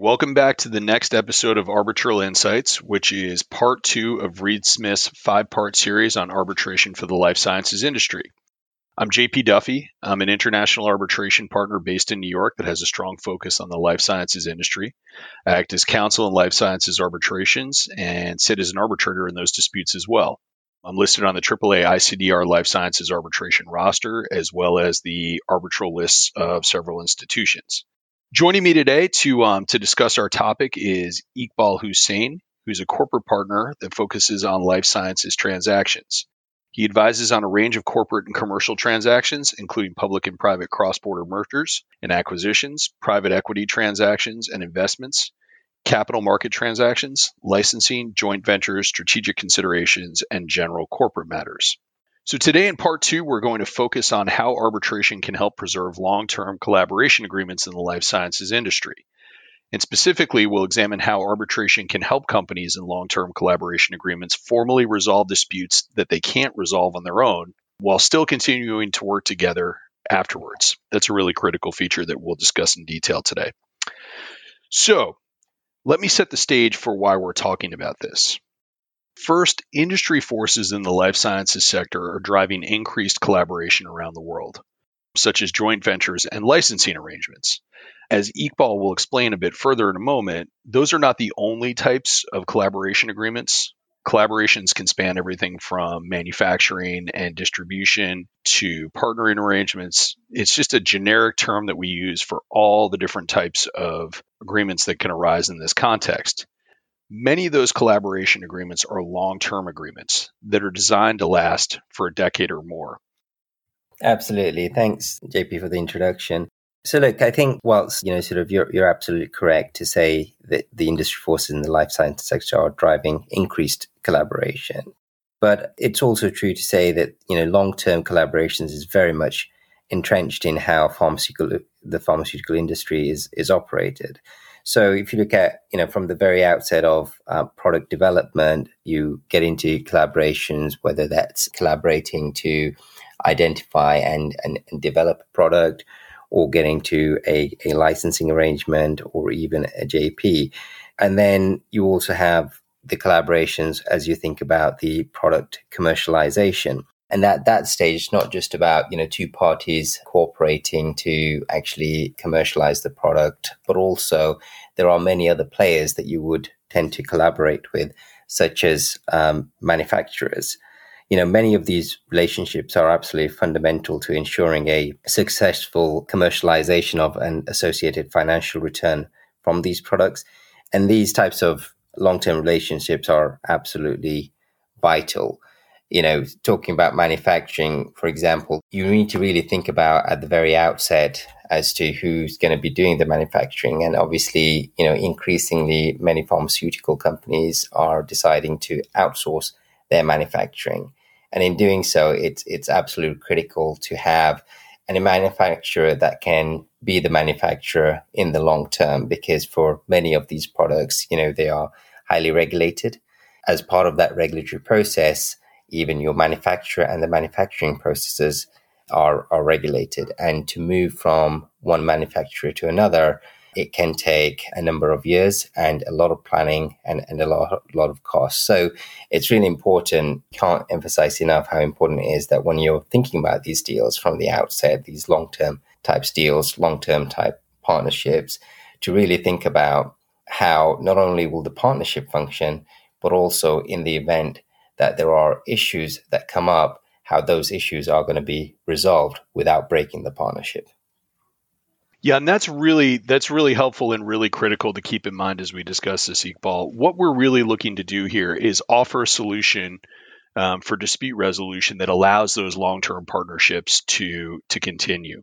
Welcome back to the next episode of Arbitral Insights, which is part two of Reed Smith's five part series on arbitration for the life sciences industry. I'm JP Duffy. I'm an international arbitration partner based in New York that has a strong focus on the life sciences industry. I act as counsel in life sciences arbitrations and sit as an arbitrator in those disputes as well. I'm listed on the AAA ICDR Life Sciences arbitration roster, as well as the arbitral lists of several institutions. Joining me today to um, to discuss our topic is Iqbal Hussain, who's a corporate partner that focuses on life sciences transactions. He advises on a range of corporate and commercial transactions, including public and private cross border mergers and acquisitions, private equity transactions and investments, capital market transactions, licensing, joint ventures, strategic considerations, and general corporate matters. So, today in part two, we're going to focus on how arbitration can help preserve long term collaboration agreements in the life sciences industry. And specifically, we'll examine how arbitration can help companies in long term collaboration agreements formally resolve disputes that they can't resolve on their own while still continuing to work together afterwards. That's a really critical feature that we'll discuss in detail today. So, let me set the stage for why we're talking about this. First, industry forces in the life sciences sector are driving increased collaboration around the world, such as joint ventures and licensing arrangements. As Iqbal will explain a bit further in a moment, those are not the only types of collaboration agreements. Collaborations can span everything from manufacturing and distribution to partnering arrangements. It's just a generic term that we use for all the different types of agreements that can arise in this context. Many of those collaboration agreements are long term agreements that are designed to last for a decade or more. Absolutely. Thanks, JP, for the introduction. So, look, I think whilst you know, sort of, you're you're absolutely correct to say that the industry forces in the life sciences sector are driving increased collaboration, but it's also true to say that you know, long term collaborations is very much entrenched in how pharmaceutical the pharmaceutical industry is is operated. So if you look at, you know, from the very outset of uh, product development, you get into collaborations, whether that's collaborating to identify and, and, and develop a product or getting to a, a licensing arrangement or even a JV. And then you also have the collaborations as you think about the product commercialization. And at that stage, it's not just about, you know, two parties cooperating to actually commercialize the product, but also there are many other players that you would tend to collaborate with, such as um, manufacturers. You know, many of these relationships are absolutely fundamental to ensuring a successful commercialization of an associated financial return from these products. And these types of long term relationships are absolutely vital you know, talking about manufacturing, for example, you need to really think about at the very outset as to who's going to be doing the manufacturing. And obviously, you know, increasingly many pharmaceutical companies are deciding to outsource their manufacturing. And in doing so, it's, it's absolutely critical to have a manufacturer that can be the manufacturer in the long term, because for many of these products, you know, they are highly regulated. As part of that regulatory process, even your manufacturer and the manufacturing processes are, are regulated. And to move from one manufacturer to another, it can take a number of years and a lot of planning and, and a lot, lot of costs. So it's really important. Can't emphasize enough how important it is that when you're thinking about these deals from the outset, these long term types deals, long term type partnerships, to really think about how not only will the partnership function, but also in the event that there are issues that come up, how those issues are going to be resolved without breaking the partnership. Yeah, and that's really that's really helpful and really critical to keep in mind as we discuss this Iqbal. What we're really looking to do here is offer a solution um, for dispute resolution that allows those long-term partnerships to to continue.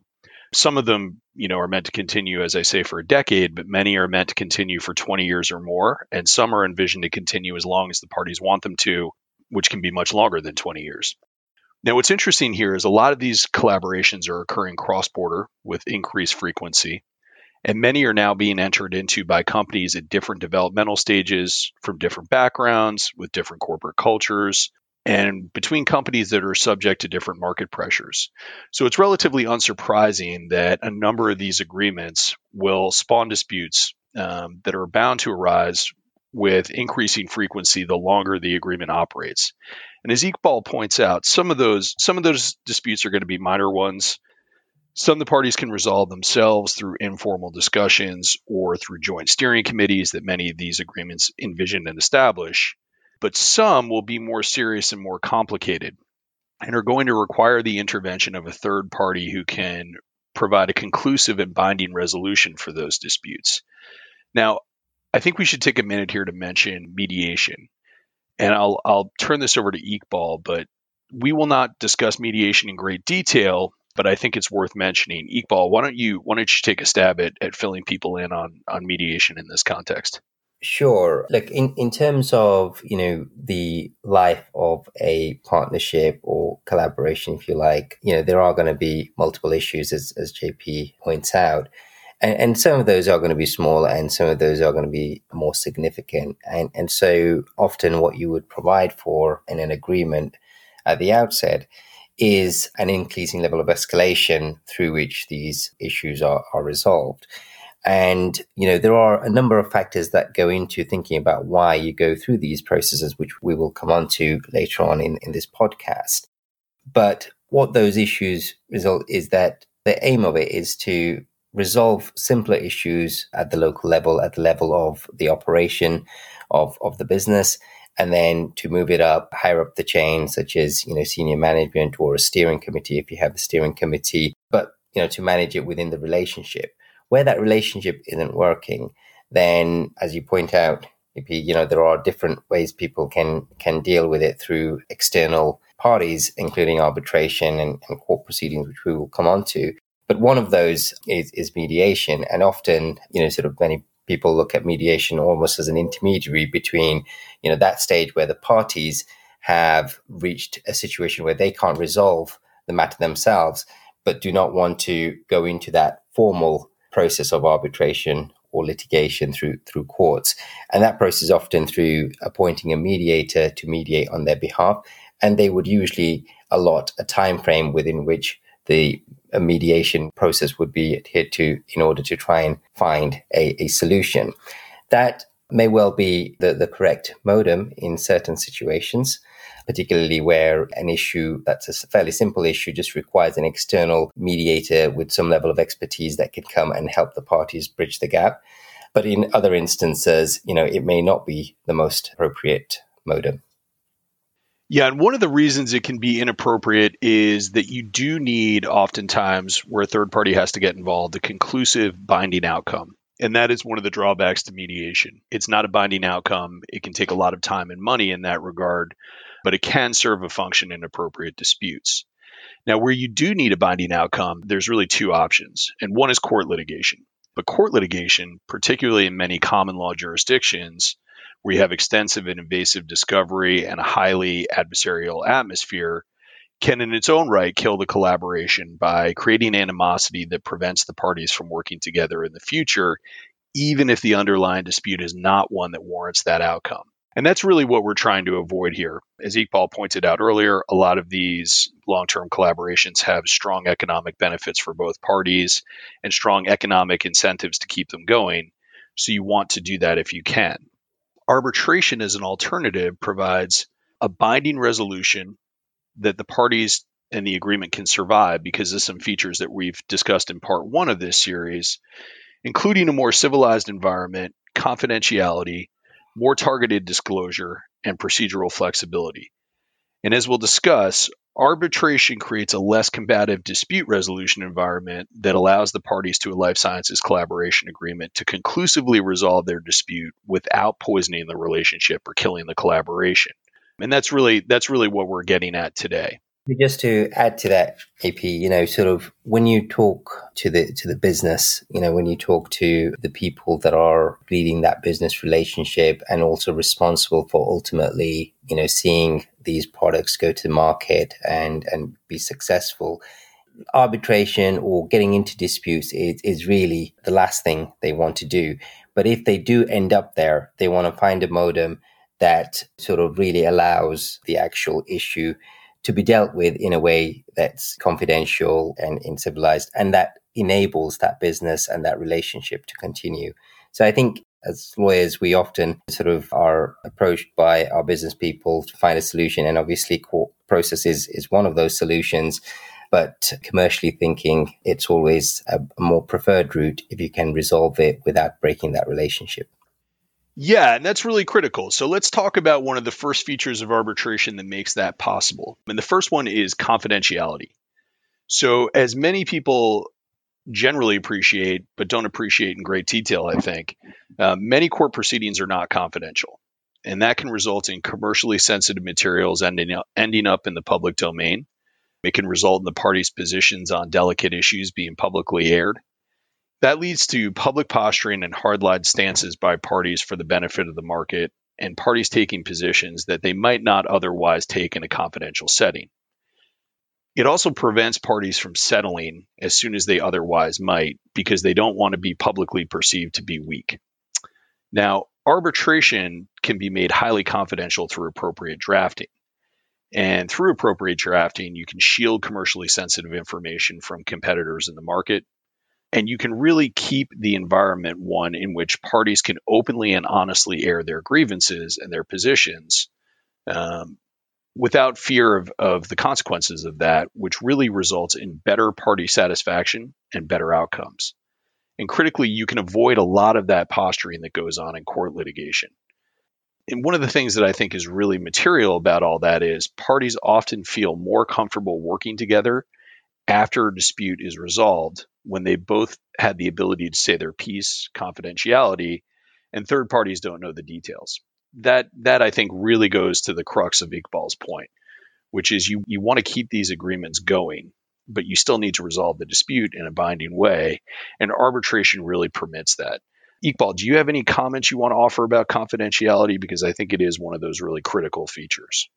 Some of them you know, are meant to continue, as I say, for a decade, but many are meant to continue for 20 years or more. And some are envisioned to continue as long as the parties want them to, which can be much longer than 20 years. Now, what's interesting here is a lot of these collaborations are occurring cross border with increased frequency. And many are now being entered into by companies at different developmental stages, from different backgrounds, with different corporate cultures, and between companies that are subject to different market pressures. So it's relatively unsurprising that a number of these agreements will spawn disputes um, that are bound to arise with increasing frequency the longer the agreement operates. And as Iqbal points out, some of those some of those disputes are going to be minor ones. Some the parties can resolve themselves through informal discussions or through joint steering committees that many of these agreements envision and establish but some will be more serious and more complicated and are going to require the intervention of a third party who can provide a conclusive and binding resolution for those disputes. Now, I think we should take a minute here to mention mediation. And I'll, I'll turn this over to Iqbal, but we will not discuss mediation in great detail, but I think it's worth mentioning. Iqbal, why don't you why don't you take a stab at, at filling people in on, on mediation in this context? Sure. Like in, in terms of, you know, the life of a partnership or collaboration, if you like, you know, there are going to be multiple issues as, as JP points out. And, and some of those are going to be smaller and some of those are going to be more significant. And, and so often what you would provide for in an agreement at the outset is an increasing level of escalation through which these issues are, are resolved. And, you know, there are a number of factors that go into thinking about why you go through these processes, which we will come on to later on in, in this podcast. But what those issues result is that the aim of it is to resolve simpler issues at the local level, at the level of the operation of, of the business, and then to move it up higher up the chain, such as, you know, senior management or a steering committee if you have a steering committee, but, you know, to manage it within the relationship where that relationship isn't working, then as you point out, you know, there are different ways people can can deal with it through external parties, including arbitration and, and court proceedings, which we will come on to. But one of those is, is mediation. And often, you know, sort of many people look at mediation almost as an intermediary between, you know, that stage where the parties have reached a situation where they can't resolve the matter themselves, but do not want to go into that formal process of arbitration or litigation through through courts, and that process is often through appointing a mediator to mediate on their behalf, and they would usually allot a time frame within which the mediation process would be adhered to in order to try and find a, a solution. That may well be the, the correct modem in certain situations particularly where an issue that's a fairly simple issue just requires an external mediator with some level of expertise that can come and help the parties bridge the gap. But in other instances, you know, it may not be the most appropriate modem. Yeah, and one of the reasons it can be inappropriate is that you do need oftentimes where a third party has to get involved a conclusive binding outcome. And that is one of the drawbacks to mediation. It's not a binding outcome. It can take a lot of time and money in that regard but it can serve a function in appropriate disputes. Now, where you do need a binding outcome, there's really two options, and one is court litigation. But court litigation, particularly in many common law jurisdictions, where you have extensive and invasive discovery and a highly adversarial atmosphere, can in its own right kill the collaboration by creating animosity that prevents the parties from working together in the future, even if the underlying dispute is not one that warrants that outcome. And that's really what we're trying to avoid here. As Iqbal pointed out earlier, a lot of these long term collaborations have strong economic benefits for both parties and strong economic incentives to keep them going. So you want to do that if you can. Arbitration as an alternative provides a binding resolution that the parties and the agreement can survive because of some features that we've discussed in part one of this series, including a more civilized environment, confidentiality, more targeted disclosure, and procedural flexibility. And as we'll discuss, arbitration creates a less combative dispute resolution environment that allows the parties to a life sciences collaboration agreement to conclusively resolve their dispute without poisoning the relationship or killing the collaboration. And that's really that's really what we're getting at today. Just to add to that, JP, you know, sort of when you talk to the to the business, you know, when you talk to the people that are leading that business relationship and also responsible for ultimately, you know, seeing these products go to market and and be successful, arbitration or getting into disputes is, is really the last thing they want to do. But if they do end up there, they want to find a modem that sort of really allows the actual issue to be dealt with in a way that's confidential and civilized and that enables that business and that relationship to continue. So I think as lawyers, we often sort of are approached by our business people to find a solution. And obviously, court process is, is one of those solutions. But commercially thinking, it's always a more preferred route if you can resolve it without breaking that relationship. Yeah, and that's really critical. So let's talk about one of the first features of arbitration that makes that possible. And the first one is confidentiality. So, as many people generally appreciate, but don't appreciate in great detail, I think, uh, many court proceedings are not confidential. And that can result in commercially sensitive materials ending up, ending up in the public domain. It can result in the parties' positions on delicate issues being publicly aired. That leads to public posturing and hardline stances by parties for the benefit of the market, and parties taking positions that they might not otherwise take in a confidential setting. It also prevents parties from settling as soon as they otherwise might because they don't want to be publicly perceived to be weak. Now, arbitration can be made highly confidential through appropriate drafting. And through appropriate drafting, you can shield commercially sensitive information from competitors in the market and you can really keep the environment one in which parties can openly and honestly air their grievances and their positions um, without fear of, of the consequences of that, which really results in better party satisfaction and better outcomes. And critically, you can avoid a lot of that posturing that goes on in court litigation. And one of the things that I think is really material about all that is parties often feel more comfortable working together after a dispute is resolved when they both had the ability to say their piece, confidentiality, and third parties don't know the details. That that I think really goes to the crux of Iqbal's point, which is you you want to keep these agreements going, but you still need to resolve the dispute in a binding way, and arbitration really permits that. Iqbal, do you have any comments you want to offer about confidentiality? Because I think it is one of those really critical features.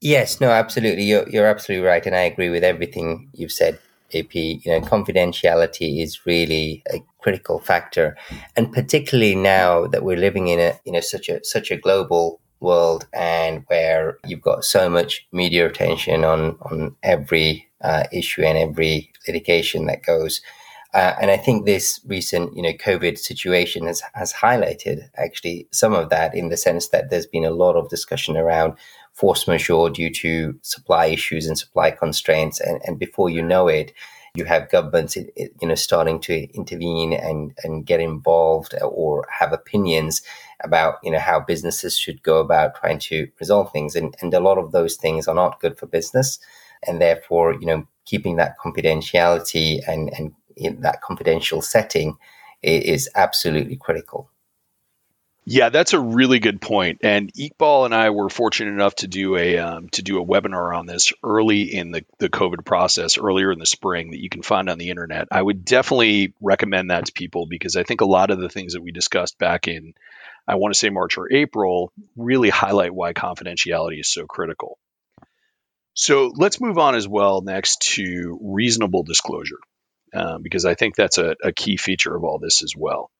Yes, no, absolutely. You're, you're absolutely right. And I agree with everything you've said, JP. You know, confidentiality is really a critical factor. And particularly now that we're living in a, you know, such a, such a global world and where you've got so much media attention on, on every uh, issue and every litigation that goes. Uh, and I think this recent, you know, COVID situation has, has highlighted actually some of that in the sense that there's been a lot of discussion around force majeure due to supply issues and supply constraints. And, and before you know it, you have governments, you know, starting to intervene and, and get involved or have opinions about, you know, how businesses should go about trying to resolve things. And, and a lot of those things are not good for business. And therefore, you know, keeping that confidentiality and, and in that confidential setting is absolutely critical. Yeah, that's a really good point. And Iqbal and I were fortunate enough to do a um, to do a webinar on this early in the, the COVID process, earlier in the spring, that you can find on the internet. I would definitely recommend that to people because I think a lot of the things that we discussed back in, I want to say March or April, really highlight why confidentiality is so critical. So let's move on as well next to reasonable disclosure, um, because I think that's a, a key feature of all this as well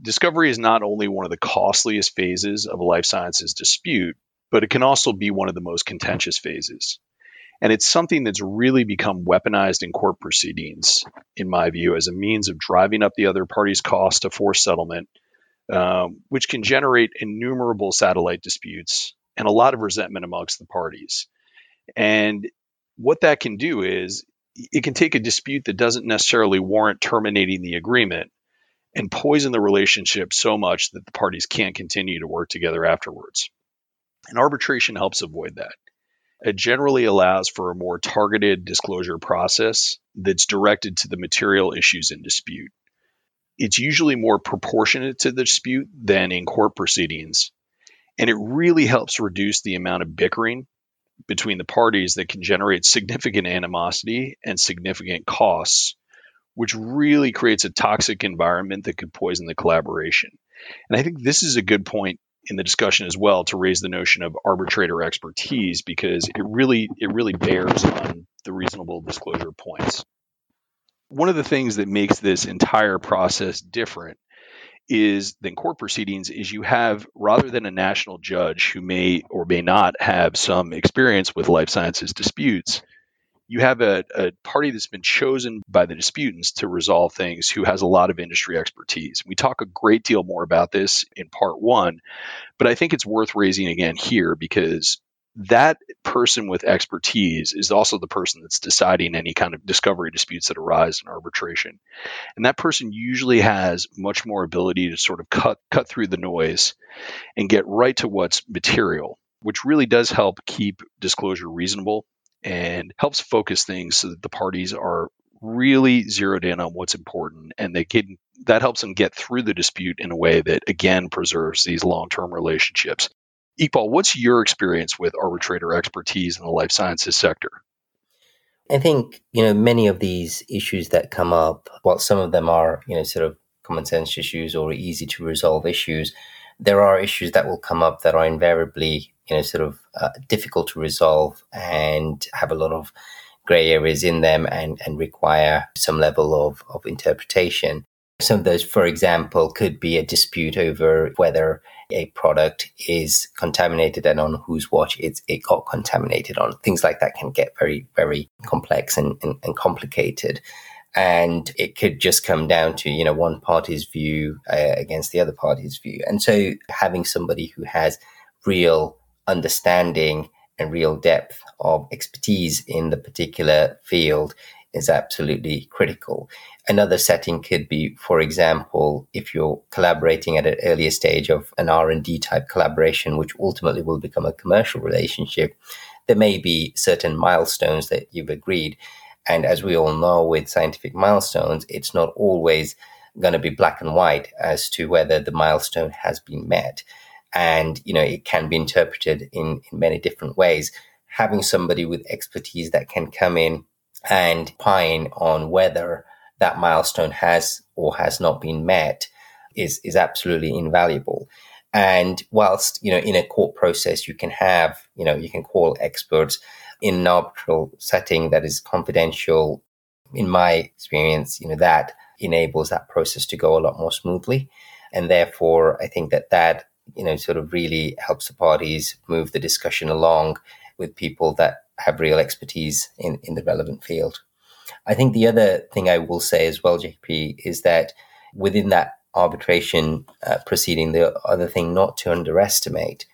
discovery is not only one of the costliest phases of a life sciences dispute, but it can also be one of the most contentious phases. And it's something that's really become weaponized in court proceedings, in my view, as a means of driving up the other party's cost to force settlement, um, which can generate innumerable satellite disputes and a lot of resentment amongst the parties. And what that can do is it can take a dispute that doesn't necessarily warrant terminating the agreement and poison the relationship so much that the parties can't continue to work together afterwards. And arbitration helps avoid that. It generally allows for a more targeted disclosure process that's directed to the material issues in dispute. It's usually more proportionate to the dispute than in court proceedings, and it really helps reduce the amount of bickering between the parties that can generate significant animosity and significant costs, which really creates a toxic environment that could poison the collaboration. And I think this is a good point in the discussion as well to raise the notion of arbitrator expertise because it really it really bears on the reasonable disclosure points. One of the things that makes this entire process different is than court proceedings is you have rather than a national judge who may or may not have some experience with life sciences disputes you have a, a, party that's been chosen by the disputants to resolve things who has a lot of industry expertise. We talk a great deal more about this in part one, but I think it's worth raising again here because that person with expertise is also the person that's deciding any kind of discovery disputes that arise in arbitration. And that person usually has much more ability to sort of cut cut through the noise and get right to what's material, which really does help keep disclosure reasonable and helps focus things so that the parties are really zeroed in on what's important and they can that helps them get through the dispute in a way that again preserves these long-term relationships Iqbal, what's your experience with arbitrator expertise in the life sciences sector? I think, you know, many of these issues that come up, while some of them are, you know, sort of common sense issues or easy to resolve issues, there are issues that will come up that are invariably, you know, sort of uh, difficult to resolve and have a lot of gray areas in them and, and require some level of, of interpretation. Some of those, for example, could be a dispute over whether a product is contaminated and on whose watch it's, it got contaminated on. Things like that can get very, very complex and, and, and complicated. And it could just come down to, you know, one party's view uh, against the other party's view. And so having somebody who has real understanding and real depth of expertise in the particular field is absolutely critical. Another setting could be, for example, if you're collaborating at an earlier stage of an R&D type collaboration, which ultimately will become a commercial relationship, there may be certain milestones that you've agreed. And as we all know with scientific milestones, it's not always going to be black and white as to whether the milestone has been met. And, you know, it can be interpreted in, in many different ways. Having somebody with expertise that can come in and pine on whether that milestone has or has not been met is is absolutely invaluable. And whilst you know in a court process you can have you know you can call experts in an arbitral setting that is confidential. In my experience, you know that enables that process to go a lot more smoothly, and therefore I think that that you know sort of really helps the parties move the discussion along with people that have real expertise in in the relevant field. I think the other thing I will say as well, JP, is that within that arbitration uh, proceeding, the other thing not to underestimate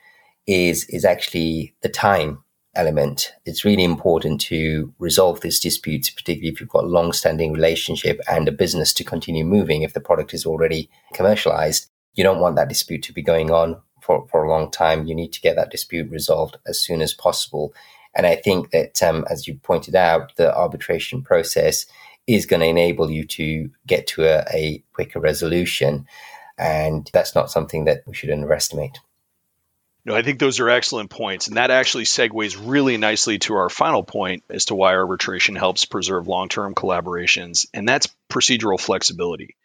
is is actually the time element. It's really important to resolve these disputes, particularly if you've got a long-standing relationship and a business to continue moving. If the product is already commercialized, you don't want that dispute to be going on for, for a long time. You need to get that dispute resolved as soon as possible. And I think that, um, as you pointed out, the arbitration process is going to enable you to get to a, a quicker resolution. And that's not something that we should underestimate. No, I think those are excellent points. And that actually segues really nicely to our final point as to why arbitration helps preserve long term collaborations, and that's procedural flexibility.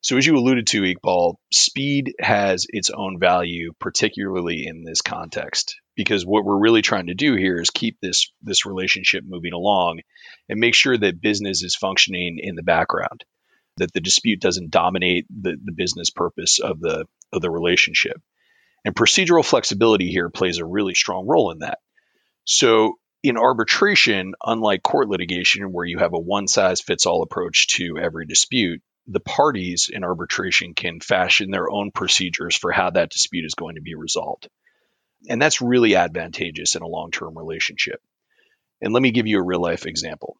So, as you alluded to, Iqbal, speed has its own value, particularly in this context, because what we're really trying to do here is keep this this relationship moving along, and make sure that business is functioning in the background, that the dispute doesn't dominate the, the business purpose of the of the relationship. And procedural flexibility here plays a really strong role in that. So, in arbitration, unlike court litigation, where you have a one size fits all approach to every dispute, the parties in arbitration can fashion their own procedures for how that dispute is going to be resolved. And that's really advantageous in a long term relationship. And let me give you a real life example.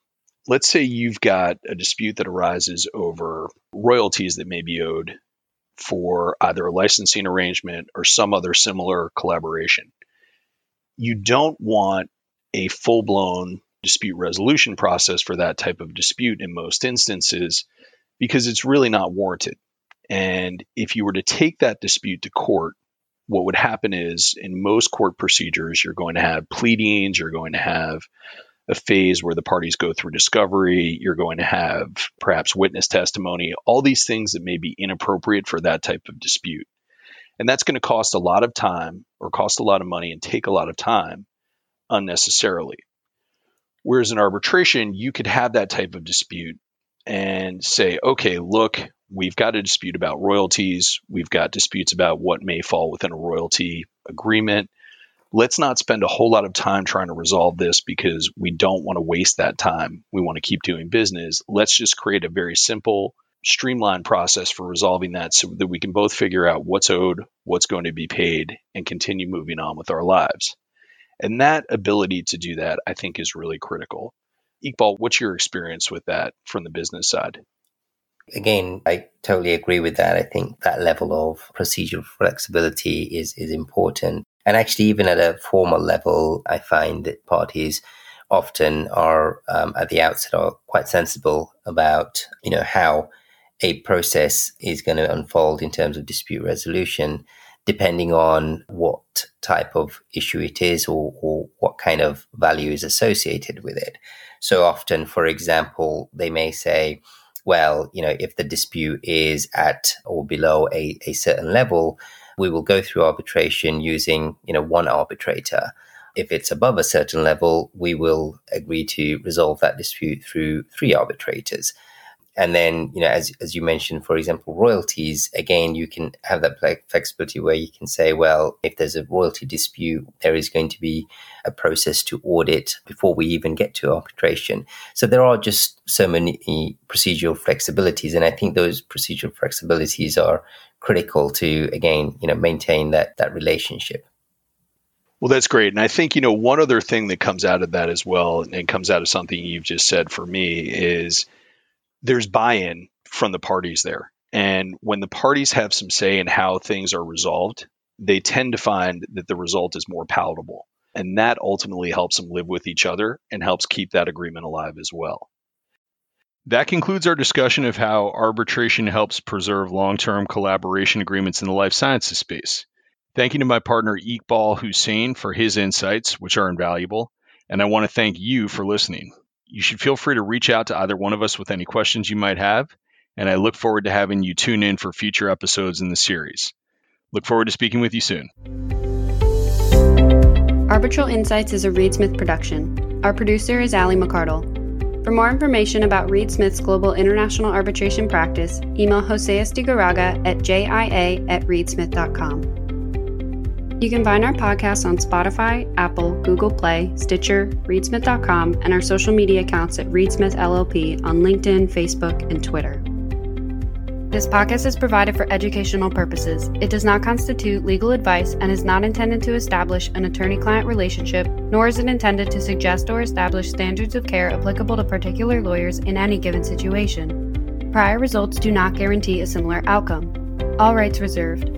Let's say you've got a dispute that arises over royalties that may be owed for either a licensing arrangement or some other similar collaboration. You don't want a full blown dispute resolution process for that type of dispute in most instances because it's really not warranted. And if you were to take that dispute to court, what would happen is in most court procedures, you're going to have pleadings, you're going to have a phase where the parties go through discovery, you're going to have perhaps witness testimony, all these things that may be inappropriate for that type of dispute. And that's going to cost a lot of time or cost a lot of money and take a lot of time unnecessarily. Whereas in arbitration, you could have that type of dispute and say, okay, look, we've got a dispute about royalties. We've got disputes about what may fall within a royalty agreement. Let's not spend a whole lot of time trying to resolve this because we don't want to waste that time. We want to keep doing business. Let's just create a very simple, streamlined process for resolving that so that we can both figure out what's owed, what's going to be paid, and continue moving on with our lives. And that ability to do that, I think, is really critical. Iqbal, what's your experience with that from the business side? Again, I totally agree with that. I think that level of procedural flexibility is, is important. And actually, even at a formal level, I find that parties often are um, at the outset are quite sensible about you know how a process is going to unfold in terms of dispute resolution depending on what type of issue it is or, or, what kind of value is associated with it. So often, for example, they may say, well, you know, if the dispute is at or below a, a certain level, we will go through arbitration using, you know, one arbitrator. If it's above a certain level, we will agree to resolve that dispute through three arbitrators. And then, you know, as, as you mentioned, for example, royalties, again, you can have that flexibility where you can say, well, if there's a royalty dispute, there is going to be a process to audit before we even get to arbitration. So there are just so many procedural flexibilities. And I think those procedural flexibilities are critical to, again, you know, maintain that, that relationship. Well, that's great. And I think, you know, one other thing that comes out of that as well, and comes out of something you've just said for me is, there's buy-in from the parties there. And when the parties have some say in how things are resolved, they tend to find that the result is more palatable. And that ultimately helps them live with each other and helps keep that agreement alive as well. That concludes our discussion of how arbitration helps preserve long term collaboration agreements in the life sciences space. Thank you to my partner Iqbal Hussain for his insights, which are invaluable. And I want to thank you for listening you should feel free to reach out to either one of us with any questions you might have, and I look forward to having you tune in for future episodes in the series. Look forward to speaking with you soon. Arbitral Insights is a Reed Smith production. Our producer is Ali McCardle. For more information about Reed Smith's global international arbitration practice, email Jose Astigarraga at jia at reedsmith.com. You can find our podcast on Spotify, Apple, Google Play, Stitcher, reedsmith.com, and our social media accounts at Reedsmith LLP on LinkedIn, Facebook, and Twitter. This podcast is provided for educational purposes. It does not constitute legal advice and is not intended to establish an attorney client relationship, nor is it intended to suggest or establish standards of care applicable to particular lawyers in any given situation. Prior results do not guarantee a similar outcome. All rights reserved.